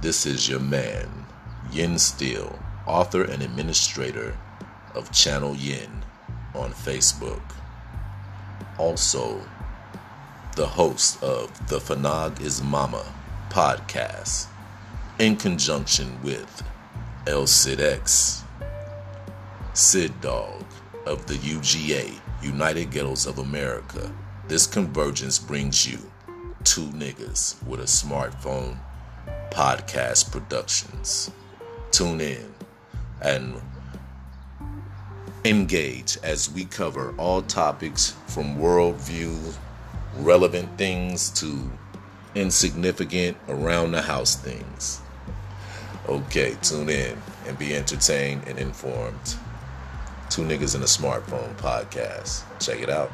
This is your man, Yin Steele, author and administrator of Channel Yin on Facebook. Also, the host of the Fanag is Mama podcast in conjunction with El Cid X, Sid Dog of the UGA, United Ghettos of America. This convergence brings you two niggas with a smartphone podcast productions. Tune in and engage as we cover all topics from worldview, relevant things to insignificant around the house things. Okay, tune in and be entertained and informed. Two Niggas in a Smartphone podcast. Check it out.